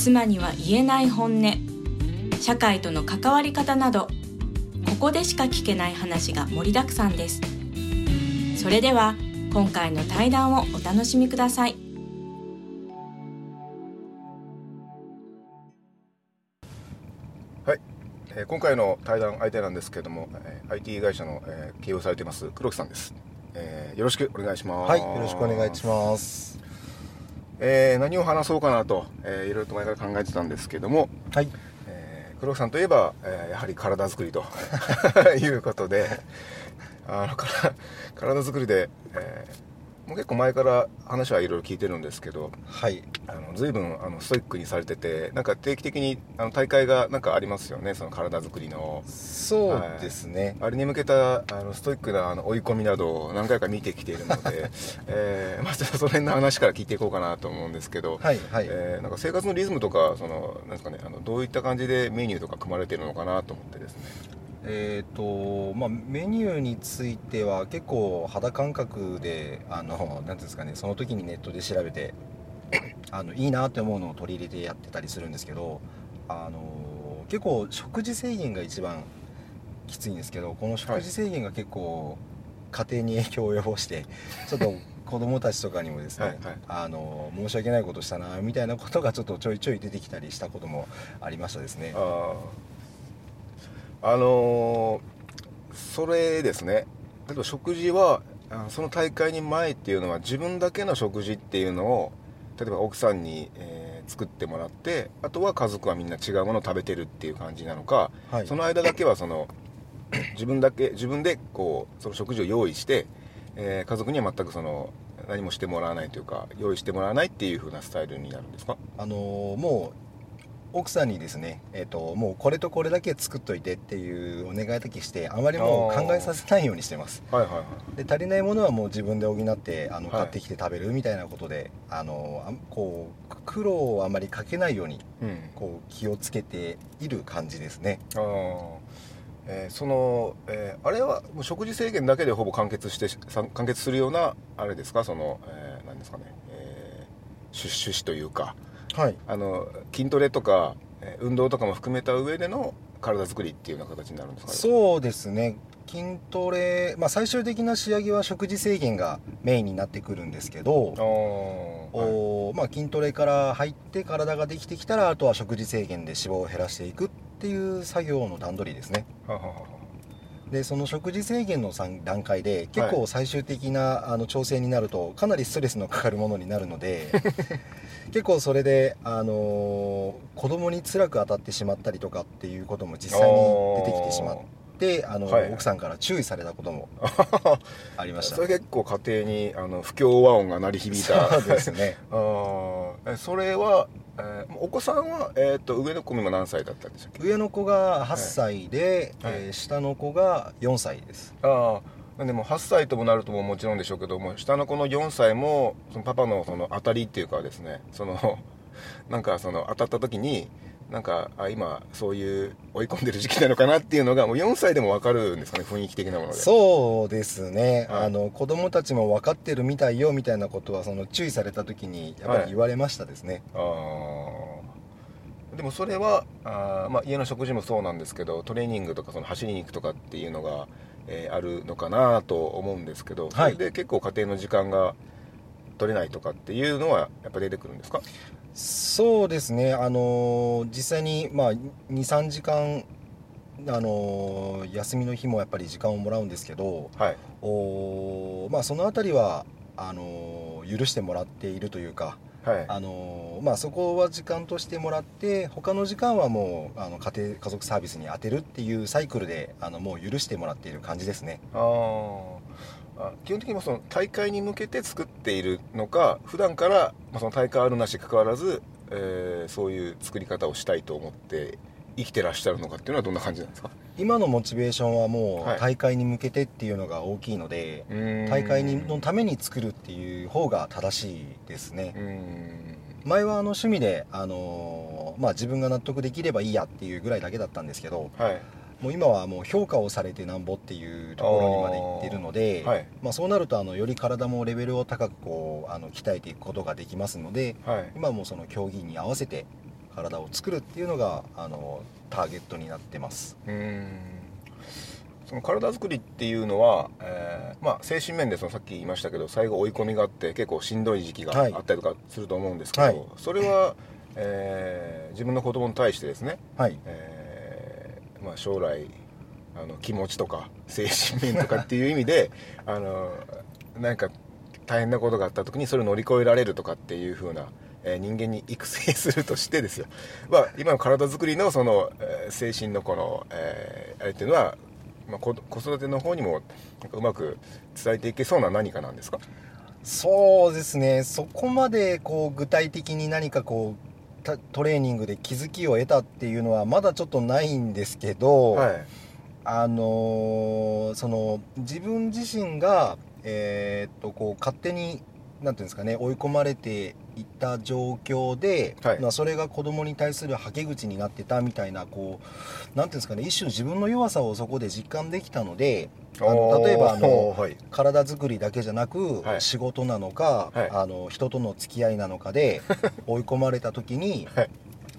妻には言えない本音。社会との関わり方などここでしか聞けない話が盛りだくさんです。それでは今回の対談をお楽しみください。はい、えー今回の対談相手なんですけれども、えー IT 会社の、えー経営をされています黒木さんです、えーよろしくお願いします。はい、よろしくお願いします。えー何を話そうかなと、えーいろいろと前から考えてたんですけども、はい、えー黒木さんといえば、えーやはり体作りと いうことであの体作りで、えーもう結構前から話はいろいろ聞いてるんですけどはい、あの随分あのストイックにされててなんか定期的にあの大会がなんかありますよねその体作りの。そうですね。あれに向けたあのストイックなあの追い込みなどを何回か見てきているので、えーまあ、その辺の話から聞いていこうかなと思うんですけど、はい、はい、えーなんか生活のリズムとかそのなんですか、ね、あのどういった感じでメニューとか組まれているのかなと思ってですねえっ、と、まあ、メニューについては結構肌感覚で、あの、うんですかね、その時にネットで調べて。あの、いいなって思うのを取り入れてやってたりするんですけど。あの、結構食事制限が一番。きついんですけど、この食事制限が結構。家庭に影響を及ぼして、ちょっと子供たちとかにもですね、はいはいあの申し訳ないことしたなみたいなことがちょっとちょいちょい出てきたりしたこともありましたですね。あのーそれですね。例えば食事はあその大会に前っていうのは自分だけの食事っていうのを例えば奥さんに、えー作ってもらってあとは家族はみんな違うものを食べてるっていう感じなのか、はい。その間だけはその 自分だけ自分でこうその食事を用意して、えー家族には全くその何もしてもらわないというか用意してもらわないっていう風なスタイルになるんですか？あのーもう奥さんにですね、えー、ともうこれとこれだけ作っといてっていうお願いだけしてあまりもう考えさせないようにしてます。はいはいはい。で足りないものはもう自分で補ってあのはい。買ってきて食べるみたいなことで、あのあんこう苦労をあまりかけないようにうん。こう気をつけている感じですね。あー。えーその、えーあれはもう食事制限だけでほぼ完結してさ完結するようなあれですか？その、えーなんですかね、えー趣趣旨というかはい。あの筋トレとか、えー運動とかも含めた上での体作りっていうような形になるんですかね？そうですね。筋トレ、まあ、最終的な仕上げは食事制限がメインになってくるんですけどあーはい。おまあ、筋トレから入って体ができてきたらあとは食事制限で脂肪を減らしていくっていう作業の段取りですね。はははは。でその食事制限の三段階で結は構最終的な、あの調整になるとかなりストレスのかかるものになるので 結構それで、あのー子供に辛く当たってしまったりとかっていうことも実際に出てきてしまってあの、はい。奥さんから注意されたことも ありました。それ結構家庭にあの不協和音が鳴り響いた。そうですね。あそれは、えーお子さんは、えー、と上の子今何歳だったんでしたっけ？上の子が8歳で、はい。えー下の子が4歳です。ああでも8歳ともなるとももちろんでしょうけども下の子の4歳もそのパパのその当たりっていうかですねその なんかその当たった時になんかあ今そういう追い込んでる時期なのかなっていうのがもう4歳でも分かるんですかね雰囲気的なもので。そうですね、はい。あの子供たちも分かってるみたいよみたいなことはその注意された時にやっぱり言われましたですね、あー。でもそれはあー、まあ、家の食事もそうなんですけどトレーニングとかその走りに行くとかっていうのが、えーあるのかなと思うんですけど、はい。それで結構家庭の時間が取れないとかっていうのはやっぱ出てくるんですか？そうですね。あの実際にまあ23時間あの休みの日もやっぱり時間をもらうんですけどはい。おまあそのあたりはあの許してもらっているというかはい。あのまあ、そこは時間としてもらって他の時間はもうあの家庭家族サービスに当てるっていうサイクルであのもう許してもらっている感じですね。あ基本的にもその大会に向けて作っているのか普段から、まあ、その大会あるなし関わらずえーそういう作り方をしたいと思って生きてらっしゃるのかっていうのはどんな感じなんですか？今のモチベーションはもはい。う大会に向けてっていうのが大きいので、大会にのために作るっていう方が正しいですね、うん。前はあの趣味で、あのーまあ、自分が納得できればいいやっていうぐらいだけだったんですけどはい。もう今はもう評価をされてなんぼっていうところにまで行ってるので、はい。まあ、そうなるとあのより体もレベルを高くこうあの鍛えていくことができますのではい。今はもうその競技に合わせて体を作るっていうのがあのターゲットになってます。うん。その体作りっていうのは、えーまあ、精神面でそのさっき言いましたけど最後追い込みがあって結構しんどい時期がはい。あったりとかすると思うんですけど、はい。それは、えー自分の子供に対してですね、はい。えーまあ、将来あの気持ちとか精神面とかっていう意味で あの何か大変なことがあった時にそれを乗り越えられるとかっていう風な、えー人間に育成するとしてですよ、まあ、今の体作りのその、えー精神のこの、えーあれっていうのは、まあ、子子育ての方にもうまく伝えていけそうな何かなんですか？そうですね。そこまでこう具体的に何かこうたトレーニングで気づきを得たっていうのはまだちょっとないんですけど、はい。あのーその自分自身が、えーっとこう勝手になんていうんですかね追い込まれていった状況で、はい。まあ、それが子供に対するはけ口になってたみたいなこうなんていうんですかね一種自分の弱さをそこで実感できたのであの例えばあの はい。体作りだけじゃなく、はい。仕事なのか、はい。あの人との付き合いなのかで 追い込まれた時に、はい。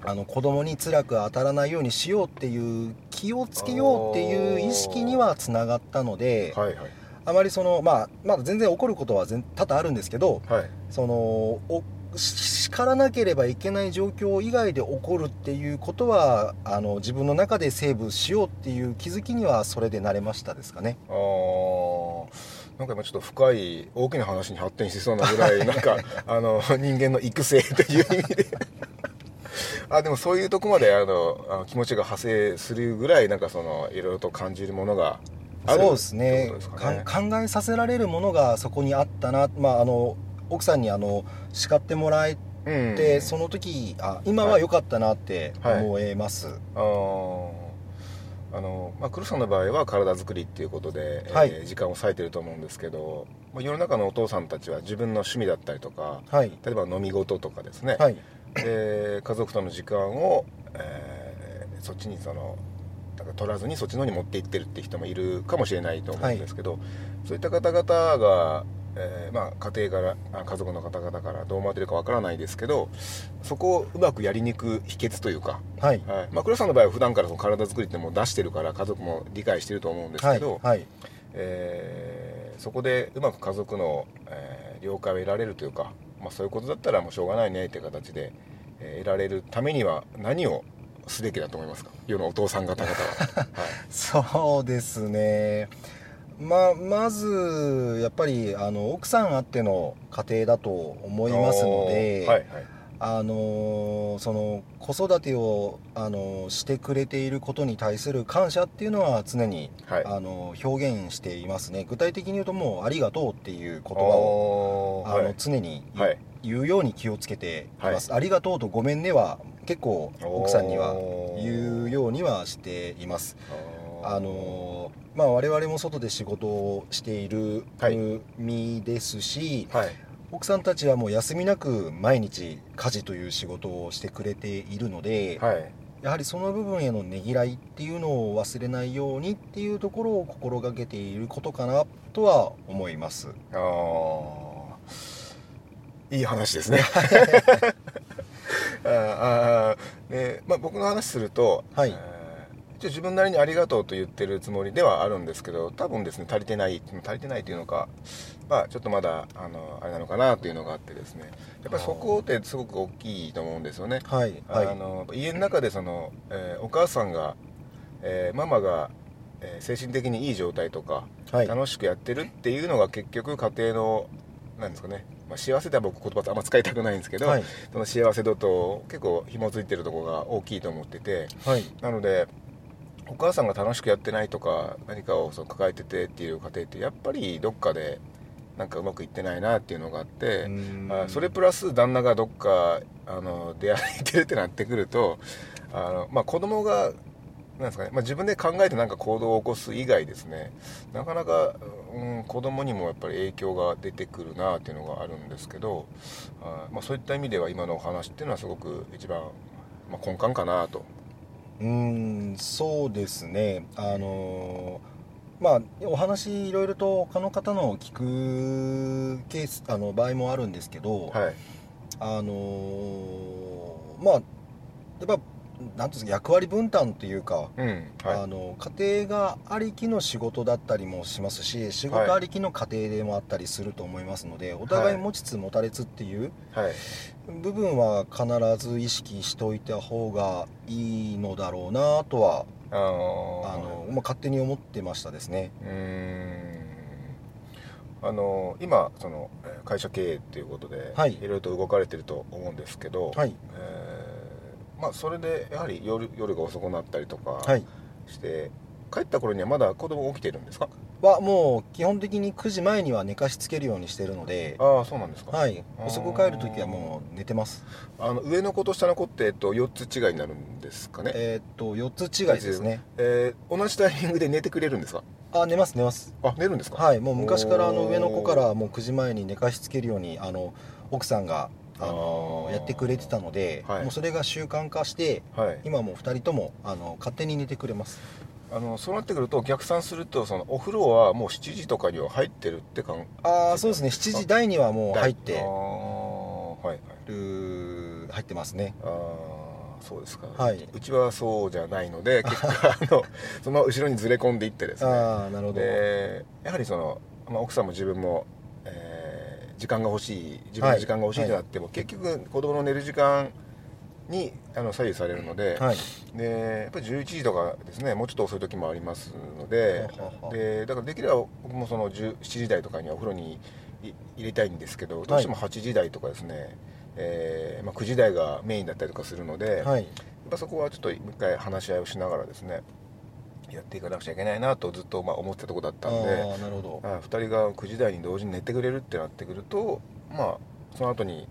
あの子供に辛く当たらないようにしようっていう気をつけようっていう意識にはつながったので、はいはい。あまりそのまあまだ全然起こることは全多々あるんですけどはい。その叱らなければいけない状況以外で起こるっていうことはあの自分の中でセーブしようっていう気づきにはそれでなれましたですかね。あー。なんか今ちょっと深い大きな話に発展しそうなぐらい なんかあの人間の育成という意味で。あでもそういうとこまであのあの気持ちが派生するぐらいなんかそのいろいろと感じるものがあるそうですね。ね考えさせられるものがそこにあったな、まあ、あの奥さんにあの叱ってもらえうん。て、その時あ今は良かったなってはい。思えます、あー。あの、まあ、黒さんの場合は体作りっていうことで、はい。えー時間を割いてると思うんですけど、まあ、世の中のお父さんたちは自分の趣味だったりとかはい。例えば飲み事とかですね、はい。で家族との時間を、えーそっちにその取らずにそっちの方に持っていってるって人もいるかもしれないと思うんですけど、そういった方々が、えーまあ、家庭からあ家族の方々からどう思われてるかわからないですけどそこをうまくやりにく秘訣というか、はい。はい。まあ、黒さんの場合は普段からその体作りってもう出してるから家族も理解してると思うんですはいけど、はいえーそこでうまく家族の、えー了解を得られるというか、まあ、そういうことだったらもうしょうがないねっていう形で、えー得られるためには何をすべきだと思いますか？世のお父さん方々は、はい、そうですねまあまずやっぱりあの奥さんあっての家庭だと思いますので、はいはい。あのその子育てを、あのしてくれていることに対する感謝っていうのは常に、はい。あの表現していますね。具体的に言うともう「ありがとう」っていう言葉をあの、常に言うように気をつけています、ありがとうとごめんねは結構奥さんには言うようにはしていますあのまあ我々も外で仕事をしているはい身ですし、はい。奥さんたちはもう休みなく毎日家事という仕事をしてくれているので、はい。やはりその部分へのねぎらいっていうのを忘れないようにっていうところを心がけていることかなとは思います。あー。いい話ですね。あーあーで、まあ、僕の話すると、はい。えー一応自分なりにありがとうと言ってるつもりではあるんですけど多分ですね足りてない足りてないというのかまあちょっとまだあのあれなのかなというのがあってですね。やっぱりそこってすごく大きいと思うんですよね。はいはい。あの家の中でその、えーお母さんが、えーママが、えー精神的にいい状態とか、はい。楽しくやってるっていうのが結局家庭のなんですかね、まあ、幸せでは僕言葉あんま使いたくないんですけど、はい。その幸せ度と結構紐づいてるところが大きいと思ってて。はい。なのでお母さんが楽しくやってないとか何かをその抱えててっていう家庭ってやっぱりどっかでなんかうまくいってないなっていうのがあって、うんあそれプラス旦那がどっかあの出歩いてるってなってくるとあの、まあ、子供がなんですかね、まあ、自分で考えてなんか行動を起こす以外ですねなかなか、うん、子供にもやっぱり影響が出てくるなっていうのがあるんですけどあ、まあ、そういった意味では今のお話っていうのはすごく一番、まあ、根幹かなと。うーんそうですね。あのーまあお話いろいろと他の方のを聞くケースあの場合もあるんですけど、はい。あのーまあやっぱなんていうんですか役割分担というか、うん。はあの家庭がありきの仕事だったりもしますし仕事ありきの家庭でもあったりすると思いますので、お互い持ちつ持たれつっていういはい。部分は必ず意識しておいた方がいいのだろうなとはあのあの、まあ、勝手に思ってましたですね。うーん。あの今そのえー会社経営っていうことで、はいろいろと動かれてると思うんですけど、はい。えーまあ、それでやはり夜夜が遅くなったりとかはい。して、帰った頃にはまだ子供起きてるんですか？はもう基本的に9時前には寝かしつけるようにしてるのでああそうなんですか、はい。遅く帰る時はもう寝てます。あの上の子と下の子って、えっと、4つ違いになるんですかね、えーっと4つ違いですね。えー同じタイミングで寝てくれるんですか？あ寝ます寝ます。あ寝るんですか？はい。もう昔からあの上の子からもう9時前に寝かしつけるようにあの奥さんがあのやってくれてたので、はい。もうそれが習慣化してはい。今もう2人ともあの勝手に寝てくれます。あのそうなってくると逆算するとそのお風呂はもう7時とかには入ってるって感ああそうですね。7時台にはもう入っあてーはいはい。る入ってますね。ああそうですか、はい。うちはそうじゃないので 結構あのその後ろにずれ込んでいってですね。ああなるほど。でやはりその、まあ、奥さんも自分も、えー時間が欲しい自分の時間が欲しいとなっても、結局子供の寝る時間にあの左右されるので,、はい。でやっぱり11時とかですねもうちょっと遅い時もありますのででだからできれば僕もその10 7時台とかにはお風呂にい入れたいんですけどどうしても8時台とかですね、えーまあ、9時台がメインだったりとかするので、はい。やっぱそこはちょっともう一回話し合いをしながらですねやっていかなくちゃいけないなとずっとまあ思ってたところだったんでああなるほど。あ2人が9時台に同時に寝てくれるってなってくるとまあその後に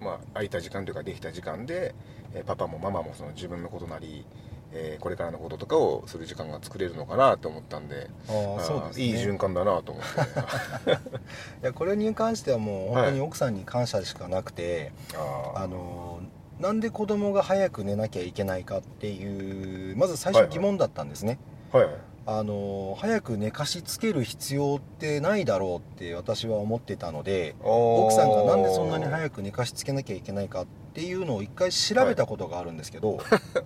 まあ空いた時間というかできた時間で、えーパパもママもその自分のことなり、えーこれからのこととかをする時間が作れるのかなと思ったんでああそうですね。いい循環だなと思って、いやこれに関してはもう本当に奥さんに感謝しかなくて、あー。あのなんで子供が早く寝なきゃいけないかっていうまず最初疑問だったんですね、はいはいあの早く寝かしつける必要ってないだろうって私は思ってたので奥さんがなんでそんなにく早く寝かしつけなきゃいけないかっていうのを一回調べたことがあるんですけど、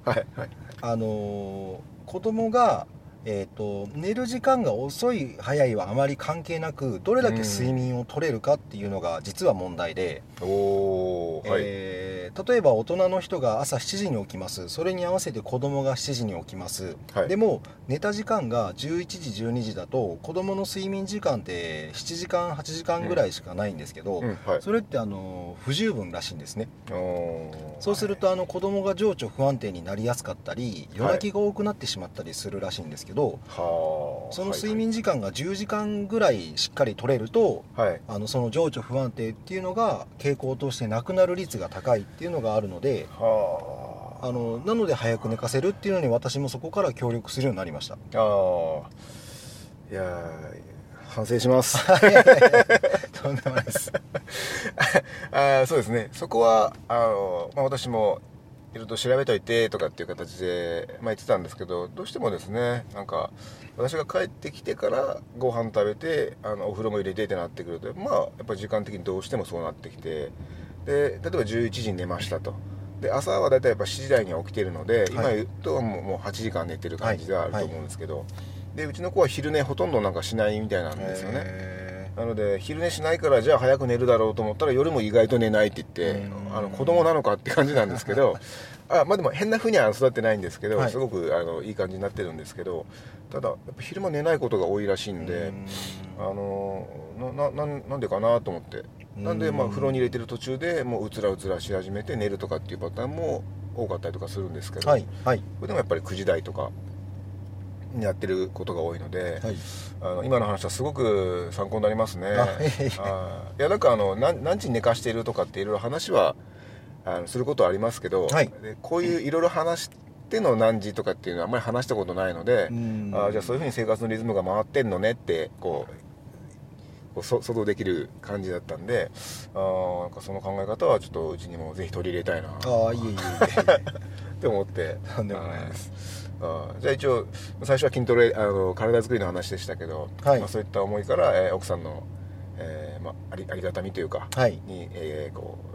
はい。はい。あの子供がえー、と寝る時間が遅い早いはあまり関係なくどれだけ睡眠を取れるかっていうのが実は問題で、おおはい、えー例えば大人の人が朝7時に起きます。それに合わせて子供が7時に起きます、はい。でも寝た時間が11時12時だと子供の睡眠時間って7時間8時間ぐらいしかないんですけど、うんはい。それってあの不十分らしいんですね。そうするとあの子供が情緒不安定になりやすかったり夜泣きが多くなってしまったりするらしいんですけど、はあその睡眠時間が10時間ぐらいしっかり取れるとはい、はいあのその情緒不安定っていうのが傾向としてなくなる率が高いっていうのがあるのではあ。あのなので早く寝かせるっていうのに私もそこから協力するようになりました。ああ。いやー反省します。とんでもないです。あーそうですね。そこはあの、まあ、私もいろいろと調べといてとかっていう形で、まあ、言ってたんですけどどうしてもですねなんか私が帰ってきてからご飯食べてあのお風呂も入れてってなってくるとまあやっぱり時間的にどうしてもそうなってきてで例えば11時に寝ましたと。で朝は大体やっぱ7時台には起きてるので、今言うともうもう8時間寝てる感じではあると思うんですけど、でうちの子は昼寝ほとんどなんかしないみたいなんですよね、へなので昼寝しないからじゃあ早く寝るだろうと思ったら夜も意外と寝ないって言ってうん。あの子供なのかって感じなんですけど あまあでも変な風には育ってないんですけど、はい。すごくあのいい感じになってるんですけどただやっぱ昼間寝ないことが多いらしいんーでうん。あのなななんでかなと思って。なんでまあうん。風呂に入れてる途中でもううつらうつらし始めて寝るとかっていうパターンも多かったりとかするんですけど、はいはい。これでもやっぱり9時台とかにやってることが多いので、はい。あの今の話はすごく参考になりますね。あいやなんかあの何何時に寝かしているとかっていろいろ話はあのすることはありますけど、はい。でこういういろいろ話しての何時とかっていうのはあんまり話したことないので、うん。あーじゃあそういうふうに生活のリズムが回ってんのねってこう想像できる感じだったんであーなんかその考え方はちょっとうちにもぜひ取り入れたいな。ああいえいえ。い って思って。えとんでもないですあーじゃあ一応最初は筋トレあの体作りの話でしたけど、はい。まあ、そういった思いから、えー奥さんの、えーまあ、ありありがたみというか、はい。に、えーこう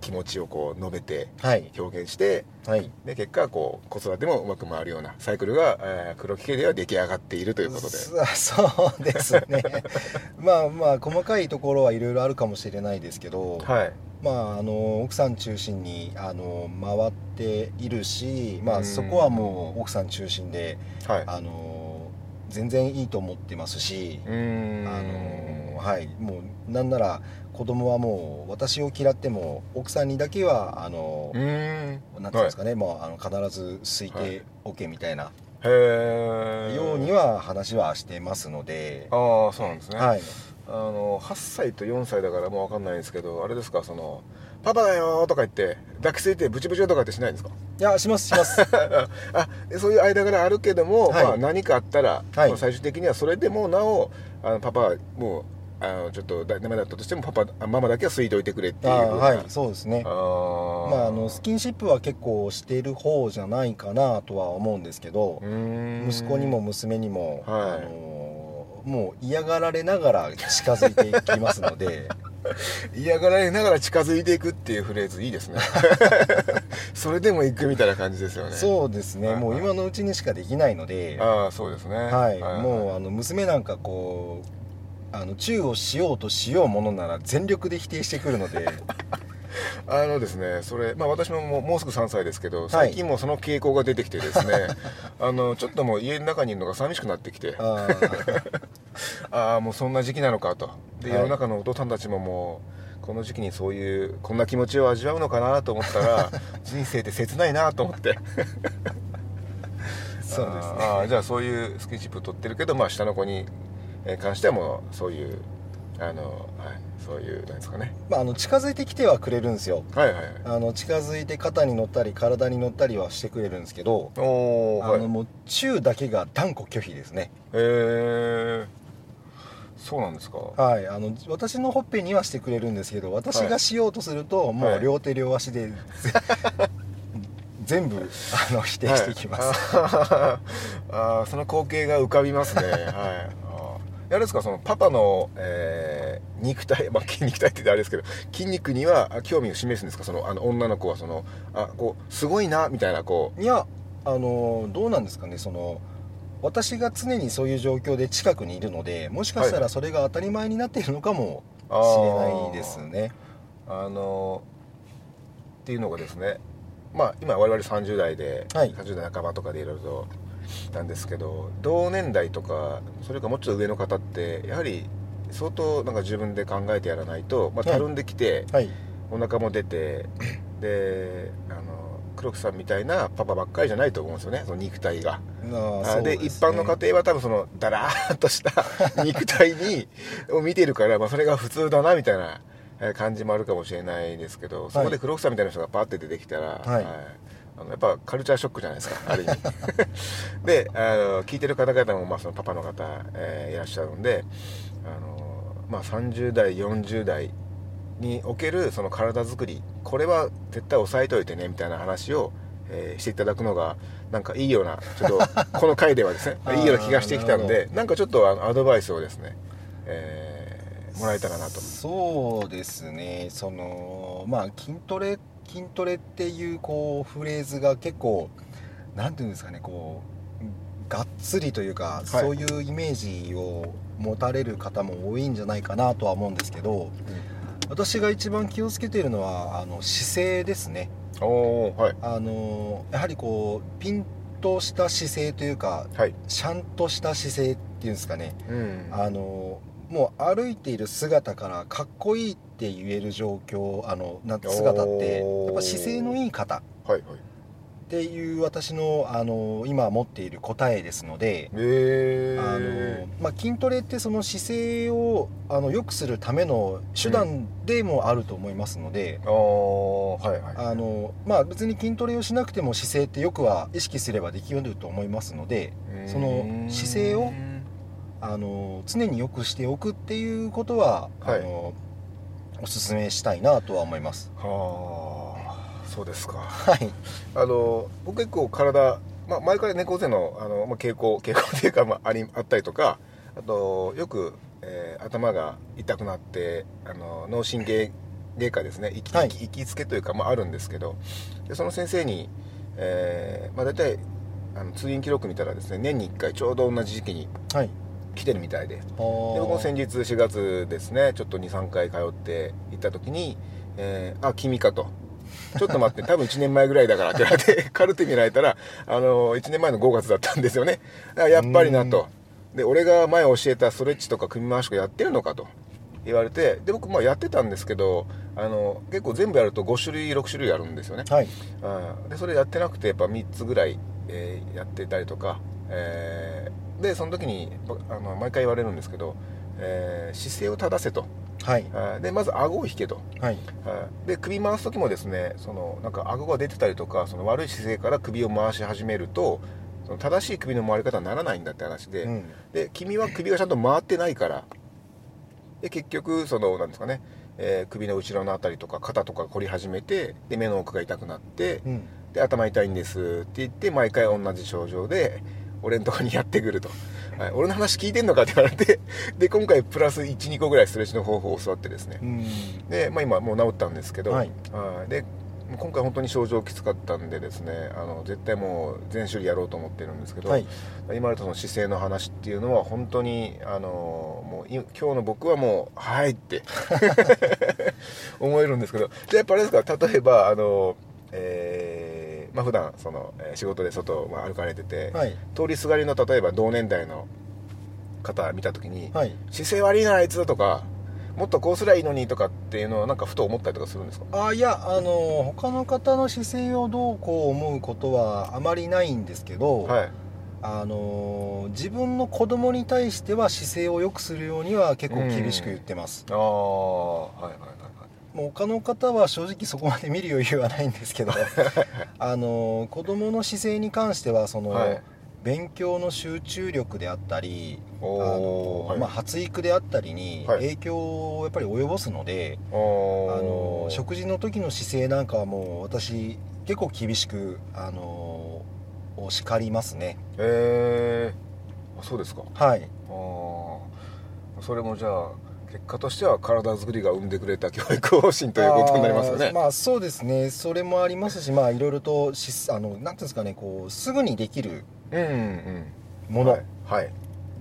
気持ちをこう述べてはい。表現してはい。で結果こう子育てもうまく回るようなサイクルが、えー黒木家では出来上がっているということで。そそうですね。まあまあ細かいところはいろいろあるかもしれないですけど、はいまああの奥さん中心にあの回っているし、まあ、うん。そこはもう奥さん中心ではい。あの全然いいと思ってますし、あのはい。もうなんなら子供はもう私を嫌っても奥さんにだけはあのう、ーん。なんていうんですかね、もうあの必ず好いておけみたいな。ようには話はしてますので、ああそうなんですね、はいあの8歳と4歳だからもう分かんないんですけどあれですかその「パパだよ」とか言って抱きついてブチブチとかってしないんですか？いやしますします。あそういう間柄あるけども、はい。まあ、何かあったら、はい。まあ最終的にはそれでもなおあのパパはもうあのちょっとダメだったとしてもパパあママだけは吸いといてくれっていうはいそうですね。まあ、あのスキンシップは結構している方じゃないかなとは思うんですけど息子にも娘にも、はい。あのもう嫌がられながら近づいていきますので 嫌がられながら近づいていくっていうフレーズいいですね。それでも行くみたいな感じですよね。そうですね。はい。もう今のうちにしかできないので、ああそうですね。はい、もううあの娘なんかこうあのチューをしようとしようものなら全力で否定してくるのであのですねそれ、まあ、私ももうもうすぐ3歳ですけど最近もうその傾向が出てきてですね、あのちょっともう家の中にいるのが寂しくなってきて。あー。ああもうそんな時期なのかと。で、はい。世の中のお父さんたちももうこの時期にそういうこんな気持ちを味わうのかなと思ったら 人生って切ないなと思って。そうですね。あーじゃあそういうスキンシップ取ってるけど、まあ、下の子にえー関してはもうそういうあの、はい、そういうなんですかね。まあ、あの近づいてきてはくれるんですよ。はいはいはい。あの近づいて肩に乗ったり体に乗ったりはしてくれるんですけどおおはい。あのもうチューだけが断固拒否ですね。へえそうなんですか。はいあの私のほっぺにはしてくれるんですけど私がしようとすると、もはい。う両手両足で、ぜ全部あの否定していきます、はい。あーその光景が浮かびますね。はいあれですかそのパパの、えー肉体、まあ、筋肉体ってあれですけど筋肉にはあ興味を示すんですか？そのあの女の子はそのあこうすごいなみたいなこいやあのどうなんですかね？その私が常にそういう状況で近くにいるのでもしかしたはいらそれが当たり前になっているのかもうしれないですね。あーあのっていうのがですねまあ今我々30代で、はい。30代半ばとかでいろいろとなんですけど同年代とかそれかもうちょっと上の方ってやはり相当なんか自分で考えてやらないと、まあ、はい。たるんできて、はい。お腹も出てであの黒木さんみたいなパパばっかりじゃないと思うんですよねその肉体が。でね。一般の家庭は多分そのダラーっとした 肉体にを見てるから、まあ、それが普通だなみたいなえー感じもあるかもしれないですけどそこで黒木さんみたいな人がパーって出てきたら、はいあのやっぱカルチャーショックじゃないですか ある意味。であの聞いてる方々も、まあ、そのパパの方、えーいらっしゃるんであの、まあ、30代40代におけるその体作りこれは絶対押さえといてねみたいな話を、えーしていただくのがなんかいいようなちょっと この回ではですねいいような気がしてきたんなでなんかちょっとあのアドバイスをですね、えーもらえたらなと。そうですね。そのまあ筋トレ筋トレっていうこうフレーズが結構なんていうんですかねこうがっつりというか、い。そういうイメージを持たれる方も多いんじゃないかなとは思うんですけど私が一番気をつけているのはあの姿勢ですね。はい。あのやはりこうピンとした姿勢というかはい。シャンとした姿勢っていうんですかね。うん。あのもう歩いている姿からかっこいいって言える状況あのな姿ってやっぱ姿勢のいい方っていう私のあの今持っている答えですので、えあのまあ、筋トレってその姿勢をあの良くするための手段でもあると思いますので、まあ、別に筋トレをしなくても姿勢ってよくは意識すればできると思いますのでその姿勢をあの常に良くしておくっていうことは、はい。あのおすすめしたいなとは思います。はあそうですか。はい、あの僕結構体、まあ、前から猫背のあの、まあ、傾向傾向っていうか、まあ、ありあったりとかあとよく、えー頭が痛くなってあの脳神経外科ですね行き,、はい行きつけというか、まあ、あるんですけどでその先生に、えーまあ、大体あの通院記録見たらですね年に1回ちょうど同じ時期にはい、来てるみたいで。でで僕も先日4月ですねちょっと23回通って行った時に「えーあ君か」と「ちょっと待って 多分1年前ぐらいだから」って言われて カルテ見られたらあの1年前の5月だったんですよね。あやっぱりなと。で俺が前教えたストレッチとか組み回しとかやってるのかと言われてで僕まあやってたんですけどあの結構全部やると5種類6種類あるんですよね。はい。うんでそれやってなくてやっぱ3つぐらい、えーやってたりとか、えーでその時にあの毎回言われるんですけど、えー姿勢を正せと。はい。でまず顎を引けと。はい。で首回す時もですねそのなんか顎が出てたりとかその悪い姿勢から首を回し始めるとその正しい首の回り方にならないんだって話で,、うん。で君は首がちゃんと回ってないから。で結局そのなんですかね、えー首の後ろのあたりとか肩とか凝り始めてで目の奥が痛くなって、うん。で頭痛いんですって言って毎回同じ症状で俺のとこにやってくると、はい、俺の話聞いてんのかって言われて で今回プラス12個ぐらいストレッチの方法を教わってですね。うん。で、まあ、今もう治ったんですけど、はい。はい。で今回本当に症状きつかったんでですねあの絶対もう全種類やろうと思ってるんですけど、はい。今までとの姿勢の話っていうのは本当にあのもうい今日の僕はもう「はい」って 思えるんですけどじゃあやっぱあれですか？例えばあのえーまあ普段そのえー仕事で外をまあ歩かれてて、はい。通りすがりの例えば同年代の方見た時に、はい。姿勢悪いなあいつとかもっとこうすりゃいいのにとかっていうのはなんかふと思ったりとかするんですか？あいやあの他の方の姿勢をどうこう思うことはあまりないんですけど、はい。あの自分の子供に対しては姿勢を良くするようには結構厳しく言ってます、ああはいはいはいもう他の方は正直そこまで見る余裕はないんですけど あの子供の姿勢に関してはその、はい。勉強の集中力であったりあおの、ーはい。まあ、発育であったりにはい。影響をやっぱり及ぼすので、ああのの食事の時の姿勢なんかはもう私結構厳しくあのお叱りますね。えー、あそうですか。はい。ああそれもじゃあ結果としては体作りが生んでくれた教育方針ということになりますよね。あーまあそうですね。それもありますしまあいろいろとしあのなんていうんですかねこうすぐにできるうんうんものはい、はい、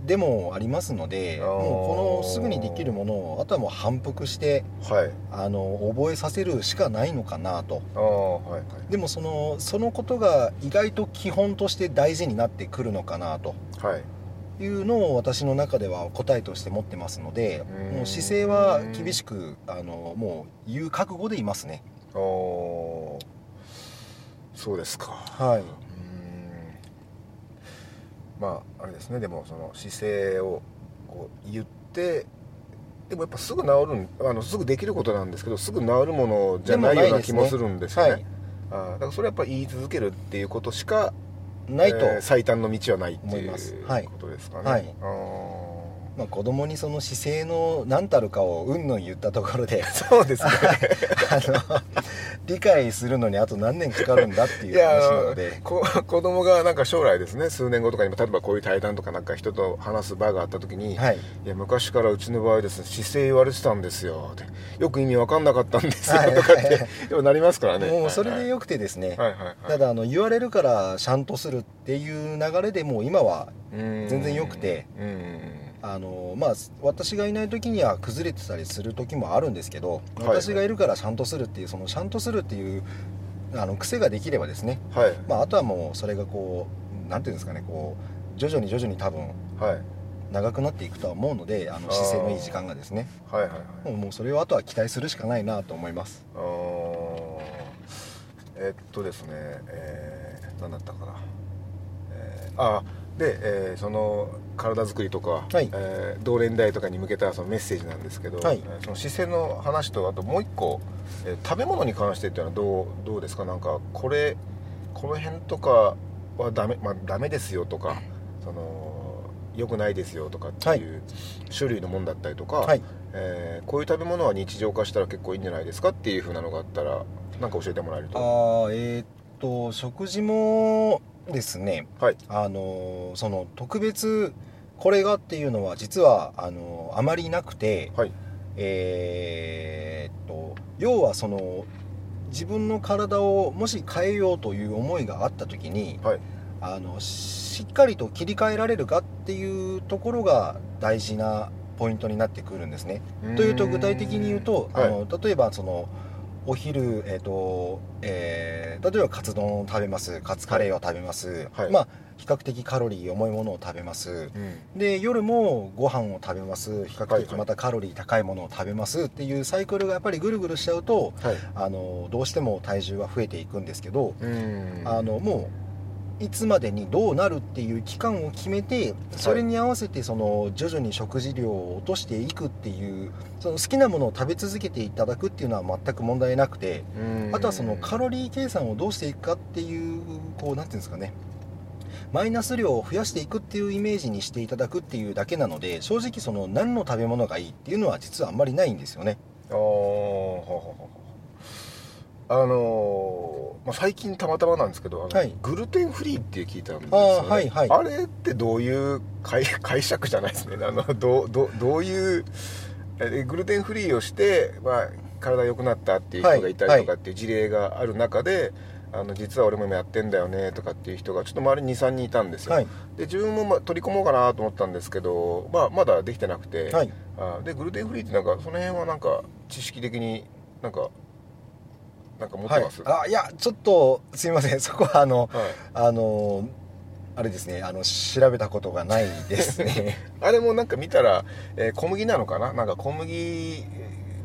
でもありますので、もうこのすぐにできるものをあとはもう反復してはい。あの覚えさせるしかないのかなと。はいはい。でもそのそのことが意外と基本として大事になってくるのかなと。はいいうのを私の中では答えとして持ってますのでうん。もう姿勢は厳しくあのもう言う覚悟でいますね。そうですか。はい。うーん。まああれですね。でもその姿勢をこう言ってでもやっぱすぐ治るんあのすぐできることなんですけどすぐ治るものじゃないような気もするんですよね。はい。あー。だからそれはやっぱ言い続けるっていうことしかないと、えー最短の道はないって思いいうます。はい。ことですかね、はい。あーまあ、子供にその姿勢の何たるかをうんぬん言ったところで そうですね。あの理解するのにあと何年かかるんだっていう話なので。こ子供がなんか将来ですね。数年後とかにも例えばこういう対談とかなんか人と話す場があった時に、はい。いや昔からうちの場合ですね姿勢言われてたんですよ。ってよく意味わかんなかったんですよ。はい。とかってでもなりますからね。もうそれでよよくてですね、はいはいはい。ただあの言われるからちゃんとするっていう流れでもう今は全全然良くて。うんあのまあ私がいない時には崩れてたりする時もあるんですけど、はい私がいるからちゃんとするっていうそのちゃんとするっていうあの癖ができればですね、はい。まあ、あとはもうそれがこうなんていうんですかねこう徐々に徐々に多分はい。長くなっていくとは思うのであの姿勢のいい時間がですね。はいはいはい。もうそれをあとは期待するしかないなと思います。えっとですね、えー何だったかな、えーあで、えーその体作りとか、はい。えー同年代とかに向けたそのメッセージなんですけど、はい。えーその姿勢の話とあともう一個、えー食べ物に関してっていうのはどうどうですか？なんかこれこの辺とかはダメ,、まあ、ダメですよとかその良くないですよとかっていう種類のもんだったりとか、はい。えーこういう食べ物は日常化したら結構いいんじゃないですかっていう風なのがあったらなんか教えてもらえると。あーえーっと食事もですね。はい。あのその特別これがっていうのは実はあのあまりなくて、はい。えーっと要はその自分の体をもし変えようという思いがあった時にはい。あのしっかりと切り替えられるかっていうところが大事なポイントになってくるんですね。というと具体的に言うと、はい。あの例えばそのお昼、えーとえー例えばカツ丼を食べます。カツカレーを食べます、はい。まあ比較的カロリー重いものを食べます。うん。で夜もご飯を食べます。比較的またカロリー高いものを食べます。っていうサイクルがやっぱりぐるぐるしちゃうとはい。あのどうしても体重は増えていくんですけど、うん。あのもういつまでにどうなるっていう期間を決めてそれに合わせてその徐々に食事量を落としていくっていうその好きなものを食べ続けていただくっていうのは全く問題なくてうん。あとはそのカロリー計算をどうしていくかっていうこうなんていうんですかね。マイナス量を増やしていくっていうイメージにしていただくっていうだけなので正直その何の食べ物がいいっていうのは実はあんまりないんですよね。あのーまあ、最近たまたまなんですけどあの、はい。グルテンフリーって聞いたんですよ、ね、あーはいはい。あれってどういう解解釈じゃないですね。あのどうどうどういうえグルテンフリーをして、まあ、体良くなったっていう人がいたりとかっていう事例がある中で、あの実は俺も今やってんだよねとかっていう人がちょっと周りに23人いたんですよ、はい。で自分もまあ取り込もうかなと思ったんですけど、まあ、まだできてなくて、はい。あでグルテンフリーってなんかその辺はなんか知識的になんかなんか持ってます、はい、あいやちょっとすいません。そこはあのはい。あのあれですね。あの調べたことがないですね。あれもなんか見たら、えー小麦なのかな？なんか小麦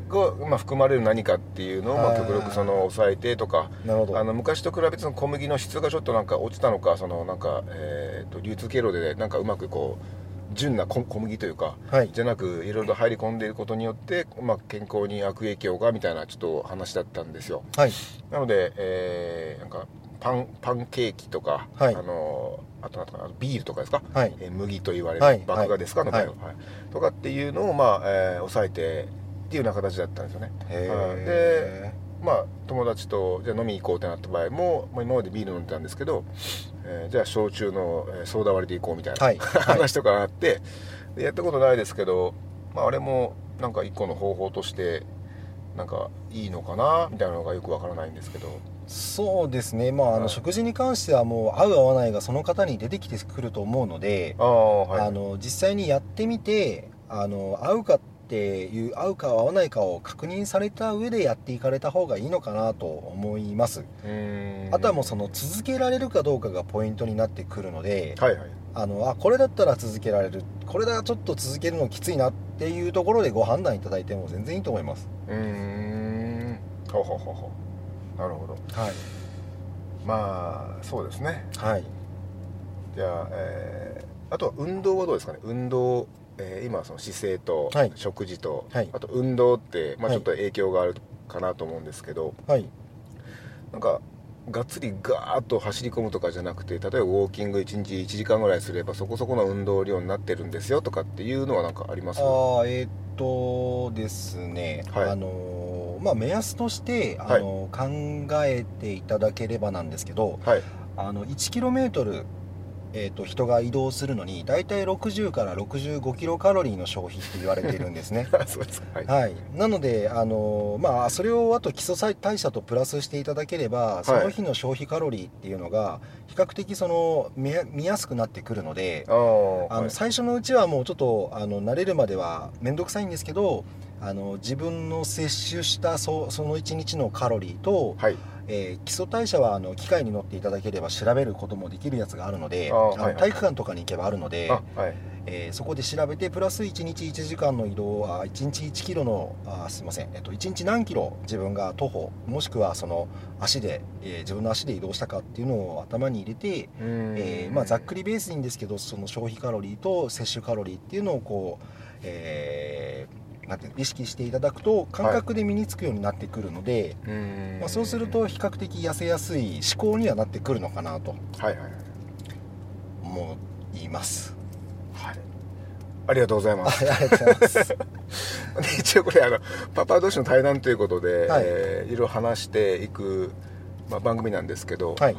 が、まあ、含まれる何かっていうのを、まあ、極力その抑えてとか。あの昔と比べてその小麦の質がちょっとなんか落ちたのかそのなんか、えー、と流通経路でなんかうまくこう純な小小麦というかはい。じゃなくいろいろ入り込んでいることによって、まあ、健康に悪影響がみたいなちょっと話だったんですよ。はい。なので、えーなんかパンパンケーキとか、はい。あのあとビールとかですか、はい。えー麦と言われはい。る麦芽ですか、はい。は、はい。とかっていうのを、まあえー抑えてっていうような形だったんですよね。へまあ友達とじゃあ飲みに行こうってなった場合も、まあ、今までビール飲んでたんですけど、えーじゃあ焼酎のえーソーダ割りで行こうみたいな、はい。は い話とかあってでやったことないですけど、まあ、あれもなんか一個の方法としてなんかいいのかなみたいなのがよくわからないんですけど。そうですね。まああのはい。食事に関してはもう合う合わないがその方に出てきてくると思うのでああはい。あの実際にやってみてあの合うかっていう合うか合わないかを確認された上でやっていかれた方がいいのかなと思います。あとはもうその続けられるかどうかがポイントになってくるのではいはい。あのあこれだったら続けられるこれだちょっと続けるのきついなっていうところでご判断いただいても全然いいと思います。うーん。ほうほうほうほう。なるほど。はい。まあそうですね。はい。じゃあ、えーあとは運動はどうですかね？運動、えー今その姿勢とはい。食事と、はい。あと運動って、まあ、はい。ちょっと影響があるかなと思うんですけど、はい。なんかがっつりガーッと走り込むとかじゃなくて例えばウォーキング1日1時間ぐらいすればそこそこの運動量になってるんですよとかっていうのはなんかあります？あーえーっとですね、はい。あのまあ目安としてあの、考えていただければなんですけどはい。あの 1km えー、と人が移動するのに大体60から65キロカロリーの消費って言われているんですね。そうです。かはい、はい、なので、あのまあ、それをあと基礎代謝とプラスしていただければその日の消費カロリーっていうのが比較的その見や見やすくなってくるのであのはい。最初のうちはもうちょっとあの慣れるまでは面倒くさいんですけどあの自分の摂取したそその1日のカロリーと、はいえー基礎代謝はあの機械に乗っていただければ調べることもできるやつがあるのではいはい。体育館とかに行けばあるので、あはいえーそこで調べてプラス1日1時間の移動あ1日1キロのあすいません、えっと、1日何キロ自分が徒歩もしくはその足で、えー自分の足で移動したかっていうのを頭に入れて、えーまあ、ざっくりベースにですけどその消費カロリーと摂取カロリーっていうのをこう、えーなんて意識していただくと感覚で身につくようになってくるので、うん。まあ、そうすると比較的痩せやすい思考にはなってくるのかなとはいはいはい。思います。はい。ありがとうございます。ありがとうございます。で一応これあのパパ同士の対談ということで、はい。えーいろいろ話していく、まあ、番組なんですけど、はい。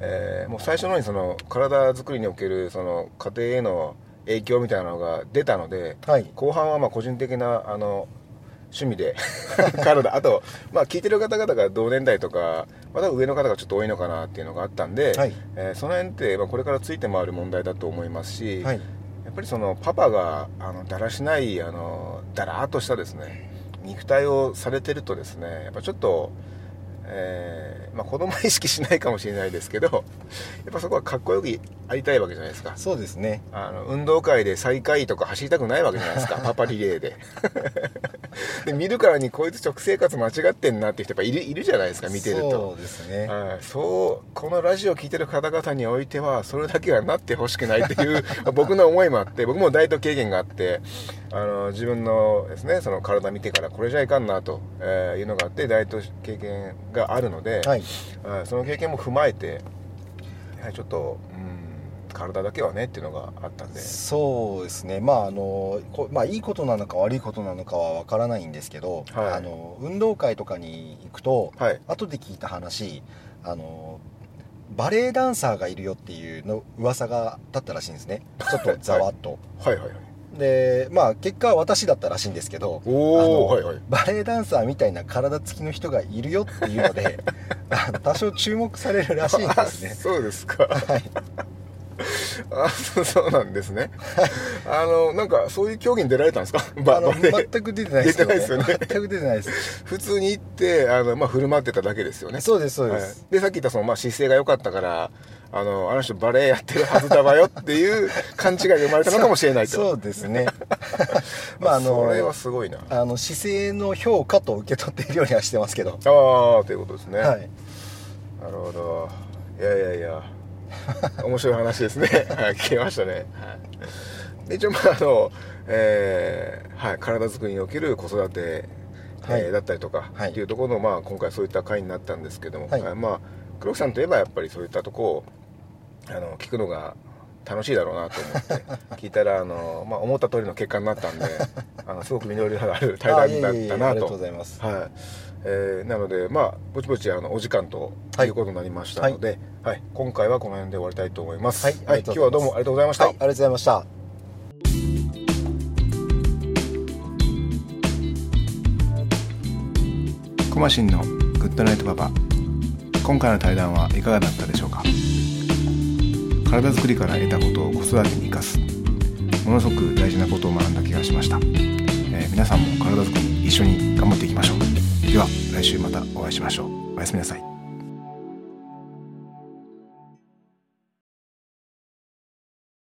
えーもう最初の方にその体作りにおけるその家庭への影響みたいなのが出たのではい。後半はまあ個人的なあの趣味で 体あと、まあ、聞いてる方々が同年代とかまた上の方がちょっと多いのかなっていうのがあったんで、はい。えーその辺って、まあ、これからついて回る問題だと思いますし、はい。やっぱりそのパパがあのだらしないあのだらーっとしたですね肉体をされてるとですねやっぱちょっと、えーまあ、子供は意識しないかもしれないですけどやっぱそこはかっこよくありたいわけじゃないですか。そうですね。あの運動会で最下位とか走りたくないわけじゃないですか。パパリレーで。で見るからにこいつ食生活間違ってんなって人やっぱいるいるじゃないですか見てると。そうですね。はいそうこのラジオを聞いてる方々においてはそれだけはなってほしくないっていう 僕の思いもあって僕も大統経験があってあの自分のですねその体見てからこれじゃいかんなと、えーいうのがあって大統経験があるので、はいはいその経験も踏まえてやはりちょっと、うん、体だけはねっていうのがあったんで。そうですね。まああのこまあいいことなのか悪いことなのかはわからないんですけど、はい。あの運動会とかに行くと、はい。後で聞いた話あのバレエダンサーがいるよっていうの噂が立ったらしいんですね。ちょっとざわっと、はいはいはいでまあ結果は私だったらしいんですけどおあのおはいはい。バレエダンサーみたいな体つきの人がいるよっていうので 多少注目されるらしいんですね。そうですか。はい。あそうそうなんですね。あのなんかそういう競技に出られたんですか？あのバレエ。全く出てないですよね。出てないですよね。全く出てないです。普通に行ってあの、まあ、振る舞ってただけですよね。そうですそうです、はい、でさっき言ったその、まあ、姿勢が良かったからあのあの人バレエやってるはずだわよっていう勘違いが生まれたのかもしれないと。そうですね。まああのそれはすごいな。ああの姿勢の評価と受け取っているようにはしてますけど。あということですね、はい。なるほど。いやいやいや。面白い話ですね。はい聞けましたね、はい、で一応まああのえーはい、体作りにおける子育て、はい。えーだったりとか、はい。っていうところの、まあ、今回そういった回になったんですけども、はい。はいまあ黒木さんといえばやっぱりそういったとこをあの聞くのが楽しいだろうなと思って聞いたらあの、まあ、思った通りの結果になったんで あのすごく実りのある対あ談だいえいえったなと。ありがとうございます。はい。えーなのでまあぼちぼちあのお時間とはいいうことになりましたので、はい。今回はこの辺で終わりたいと思います。はいありがとうござい今日はどうもありがとうございました、はいありがとうございました。コマシンのグッドナイトパパ。今回の対談はいかがだったでしょうか？体作りから得たことを子育てに生かす。ものすごく大事なことを学んだ気がしました、えー皆さんも体作り一緒に頑張っていきましょう。では来週またお会いしましょう。おやすみなさい。